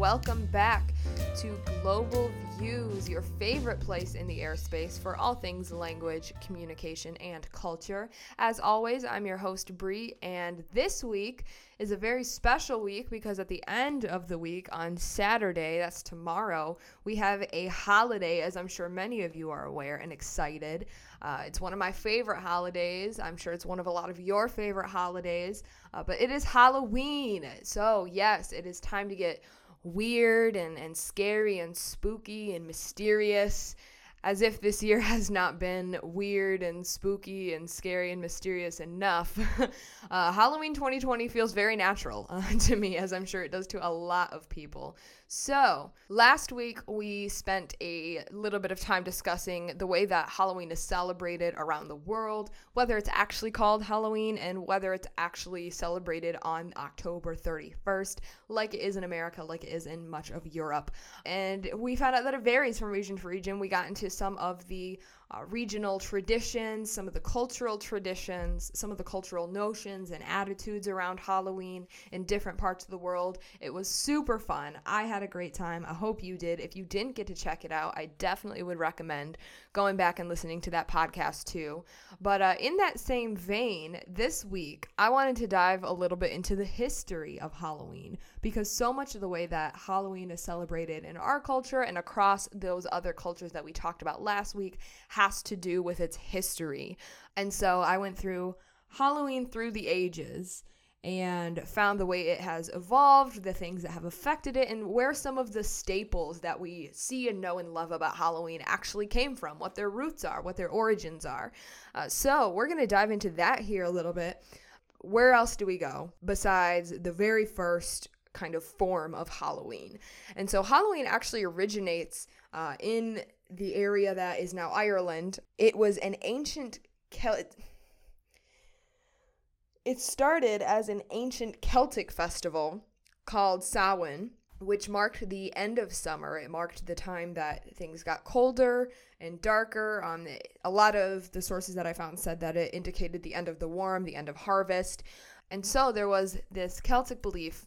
welcome back to Global Views, your favorite place in the airspace for all things language, communication, and culture. As always, I'm your host, Bree, and this week is a very special week because at the end of the week, on Saturday, that's tomorrow, we have a holiday, as I'm sure many of you are aware and excited. Uh, it's one of my favorite holidays. I'm sure it's one of a lot of your favorite holidays, uh, but it is Halloween. So, yes, it is time to get weird and, and scary and spooky and mysterious as if this year has not been weird and spooky and scary and mysterious enough. uh, Halloween 2020 feels very natural uh, to me, as I'm sure it does to a lot of people. So, last week we spent a little bit of time discussing the way that Halloween is celebrated around the world, whether it's actually called Halloween and whether it's actually celebrated on October 31st, like it is in America, like it is in much of Europe. And we found out that it varies from region to region. We got into some of the uh, regional traditions, some of the cultural traditions, some of the cultural notions and attitudes around Halloween in different parts of the world. It was super fun. I had a great time. I hope you did. If you didn't get to check it out, I definitely would recommend going back and listening to that podcast too. But uh, in that same vein, this week, I wanted to dive a little bit into the history of Halloween because so much of the way that Halloween is celebrated in our culture and across those other cultures that we talked about last week has to do with its history. And so I went through Halloween through the ages and found the way it has evolved, the things that have affected it, and where some of the staples that we see and know and love about Halloween actually came from, what their roots are, what their origins are. Uh, so, we're going to dive into that here a little bit. Where else do we go besides the very first kind of form of Halloween? And so, Halloween actually originates uh, in the area that is now Ireland. It was an ancient Celtic. It started as an ancient Celtic festival called Samhain, which marked the end of summer. It marked the time that things got colder and darker. Um, a lot of the sources that I found said that it indicated the end of the warm, the end of harvest. And so there was this Celtic belief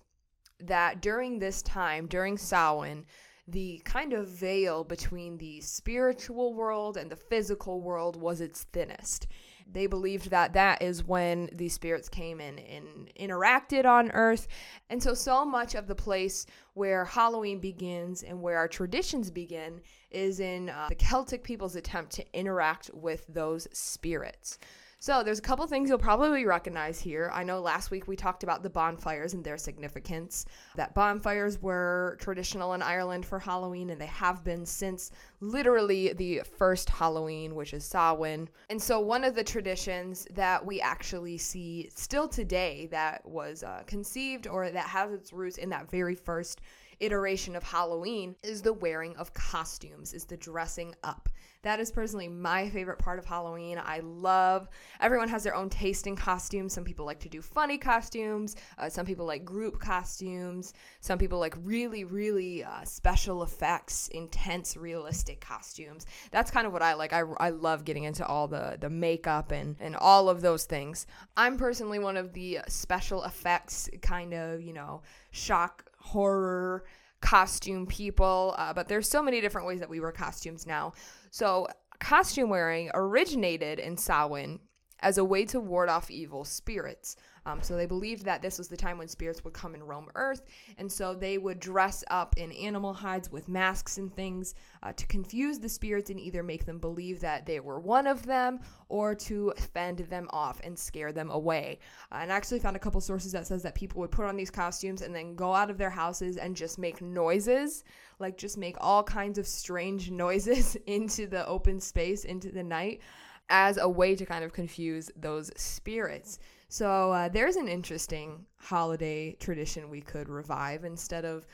that during this time, during Samhain, the kind of veil between the spiritual world and the physical world was its thinnest. They believed that that is when the spirits came in and interacted on earth. And so, so much of the place where Halloween begins and where our traditions begin is in uh, the Celtic people's attempt to interact with those spirits. So there's a couple things you'll probably recognize here. I know last week we talked about the bonfires and their significance. That bonfires were traditional in Ireland for Halloween, and they have been since literally the first Halloween, which is Samhain. And so one of the traditions that we actually see still today that was uh, conceived or that has its roots in that very first iteration of Halloween is the wearing of costumes, is the dressing up. That is personally my favorite part of Halloween. I love everyone has their own taste in costumes. Some people like to do funny costumes. Uh, some people like group costumes. Some people like really, really uh, special effects, intense, realistic costumes. That's kind of what I like. I, I love getting into all the the makeup and and all of those things. I'm personally one of the special effects kind of you know shock horror costume people, uh, but there's so many different ways that we wear costumes now. So, costume wearing originated in Samhain as a way to ward off evil spirits. Um, so they believed that this was the time when spirits would come and roam Earth, and so they would dress up in animal hides with masks and things uh, to confuse the spirits and either make them believe that they were one of them or to fend them off and scare them away. Uh, and I actually found a couple sources that says that people would put on these costumes and then go out of their houses and just make noises, like just make all kinds of strange noises into the open space, into the night as a way to kind of confuse those spirits. So uh, there's an interesting holiday tradition we could revive instead of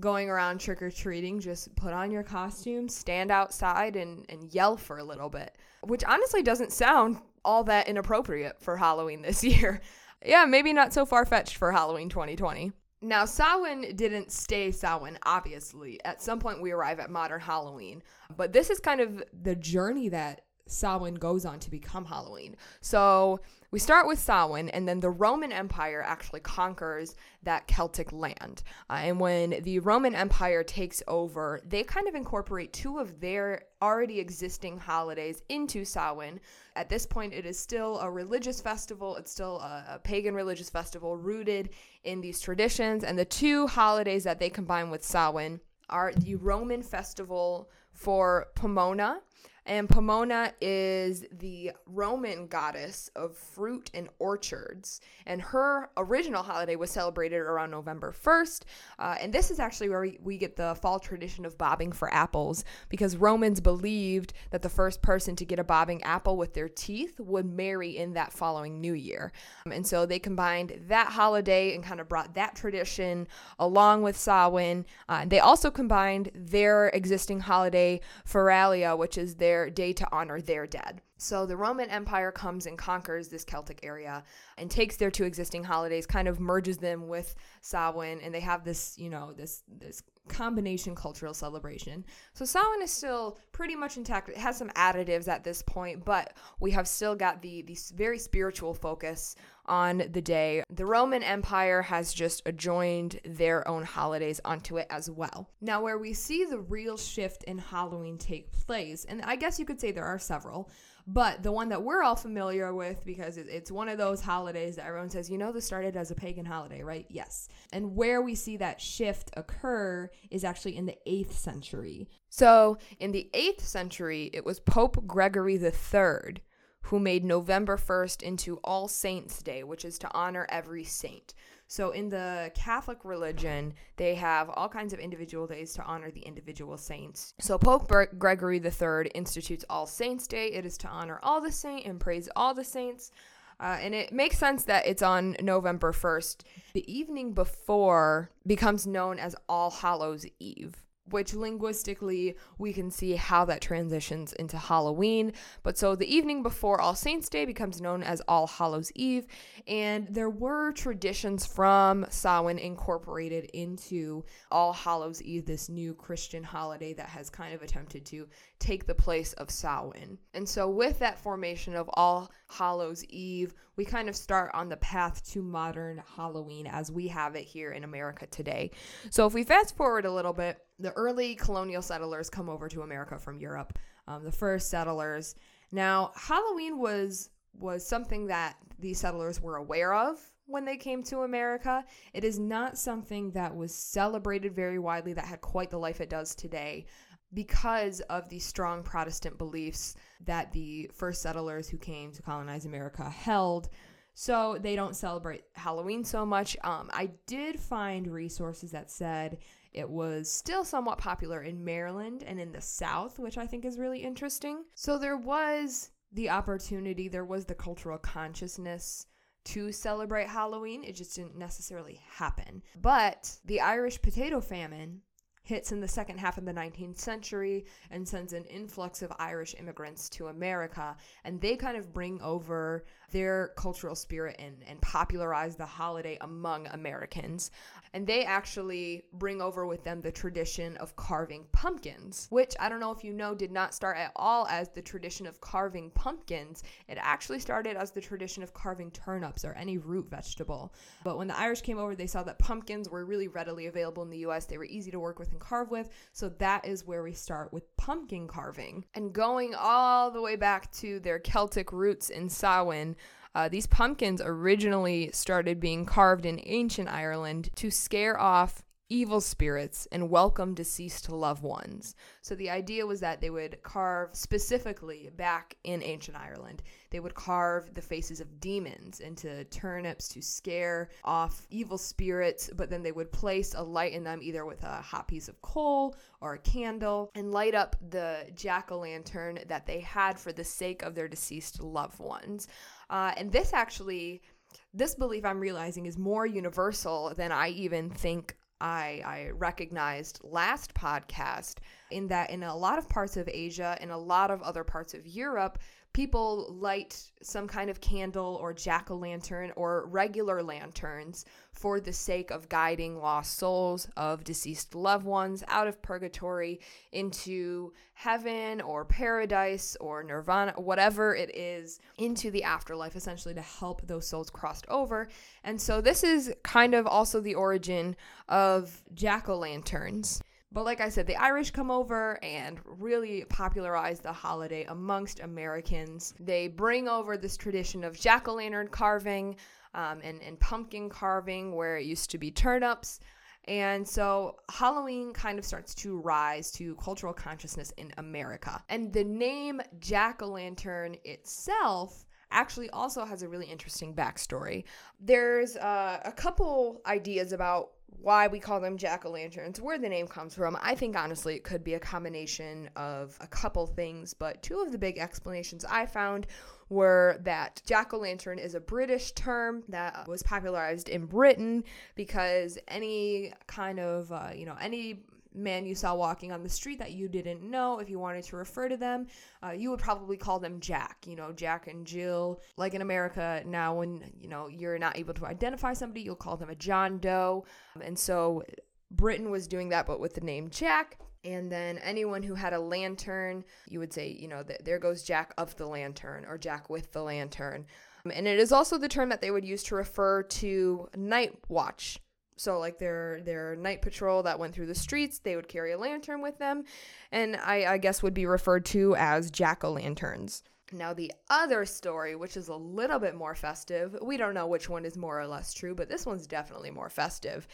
going around trick or treating, just put on your costume, stand outside, and, and yell for a little bit, which honestly doesn't sound all that inappropriate for Halloween this year. yeah, maybe not so far fetched for Halloween 2020. Now, Samhain didn't stay Samhain, obviously. At some point, we arrive at modern Halloween. But this is kind of the journey that Samhain goes on to become Halloween. So we start with Samhain, and then the Roman Empire actually conquers that Celtic land. Uh, and when the Roman Empire takes over, they kind of incorporate two of their already existing holidays into Samhain. At this point, it is still a religious festival, it's still a, a pagan religious festival rooted in these traditions. And the two holidays that they combine with Samhain are the Roman festival for Pomona and Pomona is the Roman goddess of fruit and orchards. And her original holiday was celebrated around November 1st. Uh, and this is actually where we, we get the fall tradition of bobbing for apples because Romans believed that the first person to get a bobbing apple with their teeth would marry in that following new year. Um, and so they combined that holiday and kind of brought that tradition along with Samhain. Uh, they also combined their existing holiday, Feralia, which is their their day to honor their dead. So the Roman Empire comes and conquers this Celtic area and takes their two existing holidays, kind of merges them with Samhain, and they have this, you know, this this combination cultural celebration. So Samhain is still pretty much intact. It has some additives at this point, but we have still got the the very spiritual focus on the day. The Roman Empire has just adjoined their own holidays onto it as well. Now, where we see the real shift in Halloween take place, and I guess you could say there are several, but the one that we're all familiar with, because it's one of those holidays that everyone says, you know, this started as a pagan holiday, right? Yes. And where we see that shift occur is actually in the 8th century. So in the 8th century, it was Pope Gregory III who made November 1st into All Saints' Day, which is to honor every saint. So in the Catholic religion, they have all kinds of individual days to honor the individual saints. So Pope Gregory III institutes All Saints' Day. It is to honor all the saints and praise all the saints. Uh, and it makes sense that it's on November 1st. The evening before becomes known as All Hallows Eve which linguistically we can see how that transitions into Halloween. But so the evening before All Saints' Day becomes known as All Hallows Eve, and there were traditions from Samhain incorporated into All Hallows Eve, this new Christian holiday that has kind of attempted to take the place of Samhain. And so with that formation of All Hallows Eve, we kind of start on the path to modern Halloween as we have it here in America today. So if we fast forward a little bit, the early colonial settlers come over to America from Europe, um, the first settlers. Now, Halloween was was something that these settlers were aware of when they came to America. It is not something that was celebrated very widely that had quite the life it does today because of the strong Protestant beliefs that the first settlers who came to colonize America held. So they don't celebrate Halloween so much. Um, I did find resources that said it was still somewhat popular in Maryland and in the South, which I think is really interesting. So there was the opportunity, there was the cultural consciousness to celebrate Halloween. It just didn't necessarily happen. But the Irish potato famine hits in the second half of the 19th century and sends an influx of Irish immigrants to America. And they kind of bring over their cultural spirit and, and popularize the holiday among Americans. And they actually bring over with them the tradition of carving pumpkins, which I don't know if you know did not start at all as the tradition of carving pumpkins. It actually started as the tradition of carving turnips or any root vegetable. But when the Irish came over, they saw that pumpkins were really readily available in the US. They were easy to work with and carve with. So that is where we start with pumpkin carving. And going all the way back to their Celtic roots in Samhain, uh, these pumpkins originally started being carved in ancient Ireland to scare off evil spirits and welcome deceased loved ones. So the idea was that they would carve specifically back in ancient Ireland. They would carve the faces of demons into turnips to scare off evil spirits, but then they would place a light in them either with a hot piece of coal or a candle and light up the jack o' lantern that they had for the sake of their deceased loved ones. Uh, and this actually, this belief I'm realizing is more universal than I even think I, I recognized last podcast in that in a lot of parts of Asia, in a lot of other parts of Europe, people light some kind of candle or jack o' lantern or regular lanterns for the sake of guiding lost souls of deceased loved ones out of purgatory into heaven or paradise or nirvana, whatever it is, into the afterlife, essentially to help those souls crossed over. And so this is kind of also the origin of jack o' lanterns. But like I said, the Irish come over and really popularize the holiday amongst Americans. They bring over this tradition of jack o' lantern carving um, and, and pumpkin carving, where it used to be turnips. And so Halloween kind of starts to rise to cultural consciousness in America. And the name jack o' lantern itself actually also has a really interesting backstory. There's uh, a couple ideas about why we call them jack o' lanterns, where the name comes from. I think honestly it could be a combination of a couple things, but two of the big explanations I found were that jack o' lantern is a British term that was popularized in Britain because any kind of, uh, you know, any man you saw walking on the street that you didn't know, if you wanted to refer to them, uh, you would probably call them Jack, you know, Jack and Jill. Like in America now, when, you know, you're not able to identify somebody, you'll call them a John Doe. And so Britain was doing that, but with the name Jack. And then anyone who had a lantern, you would say, you know, there goes Jack of the lantern or Jack with the lantern. And it is also the term that they would use to refer to night watch so like their their night patrol that went through the streets, they would carry a lantern with them, and I, I guess would be referred to as jack o' lanterns. Now, the other story, which is a little bit more festive, we don't know which one is more or less true, but this one's definitely more festive,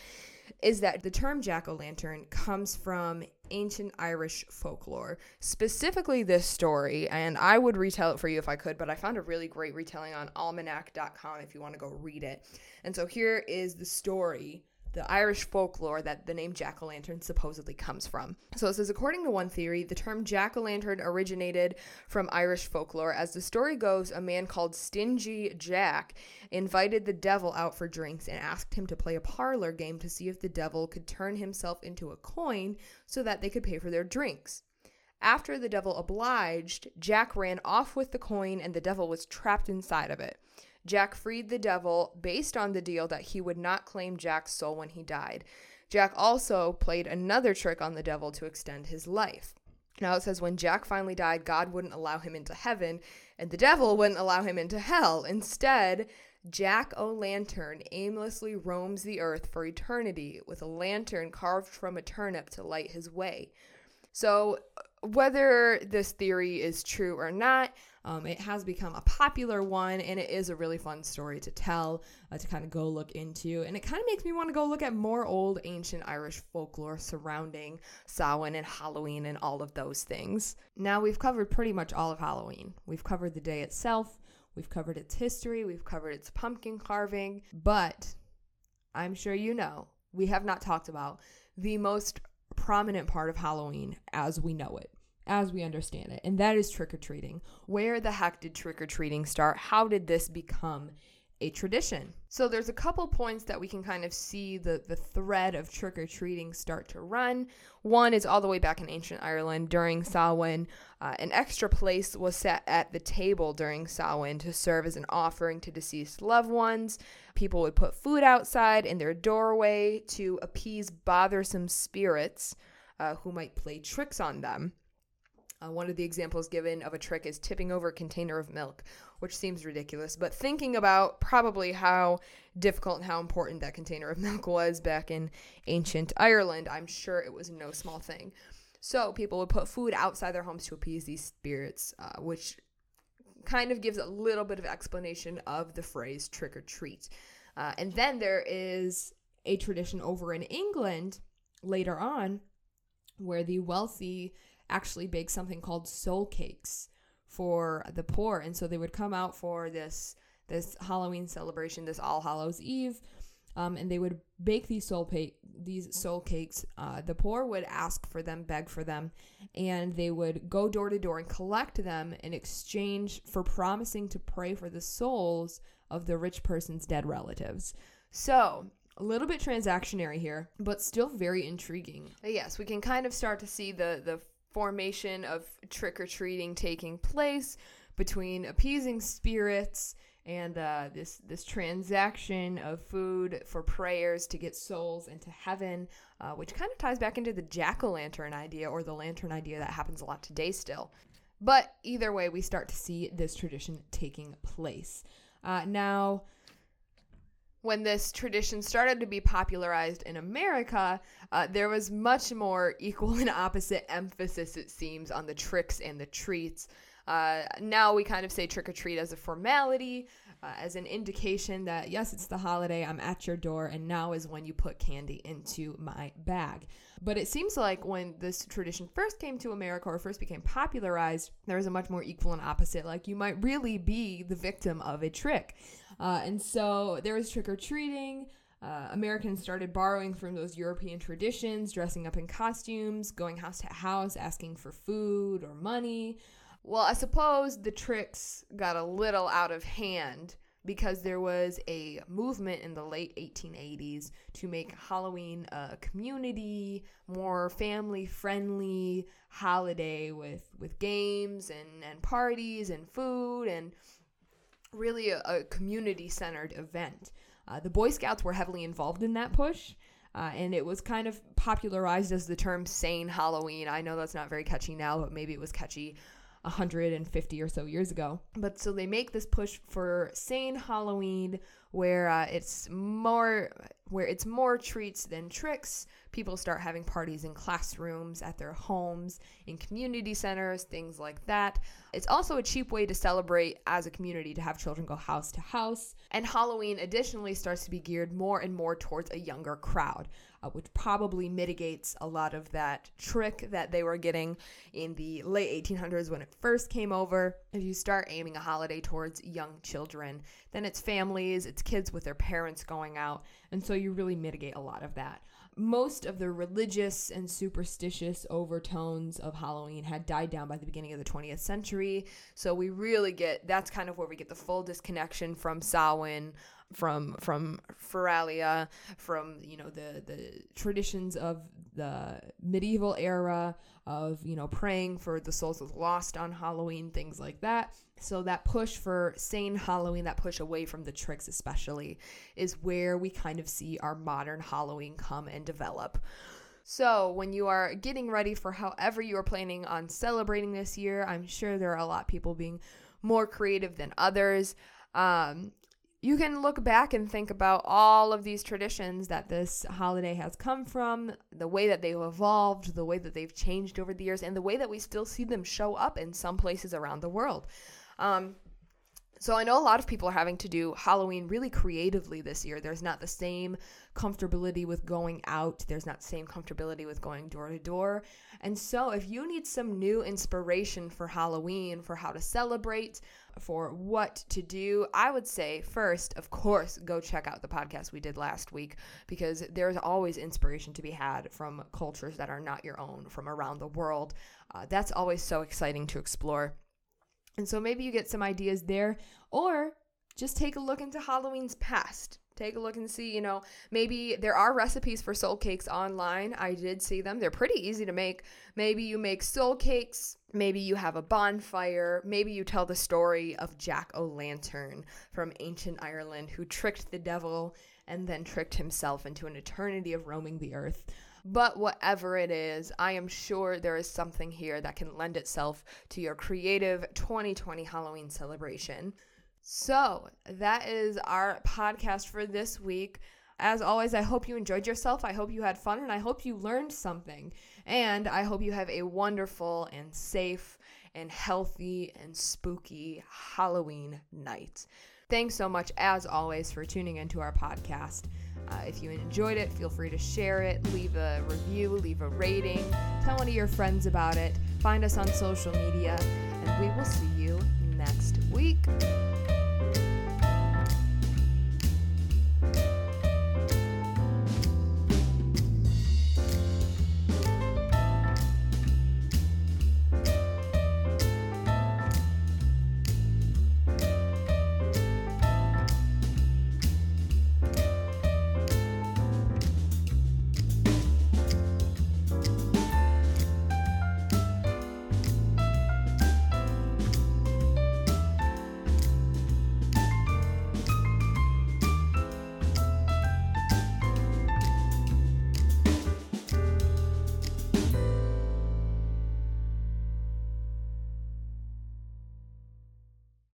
is that the term jack o' lantern comes from ancient Irish folklore. Specifically, this story, and I would retell it for you if I could, but I found a really great retelling on almanac.com if you want to go read it. And so here is the story the Irish folklore that the name jack o' lantern supposedly comes from. So it says, according to one theory, the term jack o' lantern originated from Irish folklore. As the story goes, a man called Stingy Jack invited the devil out for drinks and asked him to play a parlor game to see if the devil could turn himself into a coin so that they could pay for their drinks. After the devil obliged, Jack ran off with the coin and the devil was trapped inside of it. Jack freed the devil based on the deal that he would not claim Jack's soul when he died. Jack also played another trick on the devil to extend his life. Now it says when Jack finally died, God wouldn't allow him into heaven, and the devil wouldn't allow him into hell. Instead, Jack o' Lantern aimlessly roams the earth for eternity with a lantern carved from a turnip to light his way. So, whether this theory is true or not, um, it has become a popular one, and it is a really fun story to tell, uh, to kind of go look into. And it kind of makes me want to go look at more old ancient Irish folklore surrounding Samhain and Halloween and all of those things. Now, we've covered pretty much all of Halloween. We've covered the day itself, we've covered its history, we've covered its pumpkin carving, but I'm sure you know, we have not talked about the most prominent part of Halloween as we know it, as we understand it, and that is trick or treating. Where the heck did trick or treating start? How did this become a tradition? So there's a couple points that we can kind of see the the thread of trick or treating start to run. One is all the way back in ancient Ireland during Samhain. Uh, an extra place was set at the table during Samhain to serve as an offering to deceased loved ones. People would put food outside in their doorway to appease bothersome spirits uh, who might play tricks on them. Uh, one of the examples given of a trick is tipping over a container of milk, which seems ridiculous, but thinking about probably how difficult and how important that container of milk was back in ancient Ireland, I'm sure it was no small thing. So people would put food outside their homes to appease these spirits, uh, which kind of gives a little bit of explanation of the phrase trick or treat. Uh, and then there is a tradition over in England later on where the wealthy actually bake something called soul cakes for the poor and so they would come out for this this Halloween celebration this All Hallows Eve um, and they would bake these soul pa- these soul cakes. Uh, the poor would ask for them, beg for them, and they would go door to door and collect them in exchange for promising to pray for the souls of the rich person's dead relatives. So a little bit transactionary here, but still very intriguing. Yes, we can kind of start to see the the formation of trick or treating taking place between appeasing spirits and uh, this this transaction of food for prayers to get souls into heaven, uh, which kind of ties back into the jack o' lantern idea or the lantern idea that happens a lot today still. But either way, we start to see this tradition taking place. Uh, now, when this tradition started to be popularized in America, uh, there was much more equal and opposite emphasis, it seems, on the tricks and the treats. Uh, now we kind of say trick or treat as a formality, uh, as an indication that yes, it's the holiday, I'm at your door, and now is when you put candy into my bag. But it seems like when this tradition first came to America or first became popularized, there was a much more equal and opposite. Like you might really be the victim of a trick. Uh, and so there was trick or treating. Uh, Americans started borrowing from those European traditions, dressing up in costumes, going house to house, asking for food or money. Well, I suppose the tricks got a little out of hand because there was a movement in the late 1880s to make Halloween a community, more family friendly holiday with, with games and, and parties and food and really a, a community centered event. Uh, the Boy Scouts were heavily involved in that push. Uh, and it was kind of popularized as the term sane Halloween. I know that's not very catchy now, but maybe it was catchy 150 or so years ago. But so they make this push for sane Halloween where uh, it's more where it's more treats than tricks. People start having parties in classrooms, at their homes, in community centers, things like that. It's also a cheap way to celebrate as a community to have children go house to house. And Halloween additionally starts to be geared more and more towards a younger crowd uh, which probably mitigates a lot of that trick that they were getting in the late 1800s when it first came over. If you start aiming a holiday towards young children, then it's families, it's kids with their parents going out, and so you really mitigate a lot of that most of the religious and superstitious overtones of Halloween had died down by the beginning of the 20th century. So we really get that's kind of where we get the full disconnection from Samhain, from from Feralia, from you know the the traditions of the medieval era of you know praying for the souls of lost on Halloween, things like that. So that push for sane Halloween, that push away from the tricks especially, is where we kind of see our modern Halloween come and develop. So, when you are getting ready for however you are planning on celebrating this year, I'm sure there are a lot of people being more creative than others. Um, you can look back and think about all of these traditions that this holiday has come from, the way that they've evolved, the way that they've changed over the years, and the way that we still see them show up in some places around the world. Um, so I know a lot of people are having to do Halloween really creatively this year. There's not the same comfortability with going out. There's not the same comfortability with going door to door. And so if you need some new inspiration for Halloween, for how to celebrate, for what to do, I would say first, of course, go check out the podcast we did last week because there's always inspiration to be had from cultures that are not your own from around the world. Uh, that's always so exciting to explore. And so maybe you get some ideas there, or just take a look into Halloween's past. Take a look and see, you know, maybe there are recipes for soul cakes online. I did see them. They're pretty easy to make. Maybe you make soul cakes. Maybe you have a bonfire. Maybe you tell the story of Jack o' Lantern from ancient Ireland who tricked the devil and then tricked himself into an eternity of roaming the earth. But whatever it is, I am sure there is something here that can lend itself to your creative 2020 Halloween celebration. So, that is our podcast for this week. As always, I hope you enjoyed yourself. I hope you had fun and I hope you learned something. And I hope you have a wonderful and safe and healthy and spooky Halloween night. Thanks so much, as always, for tuning into our podcast. Uh, if you enjoyed it, feel free to share it, leave a review, leave a rating, tell one of your friends about it, find us on social media, and we will see you next week.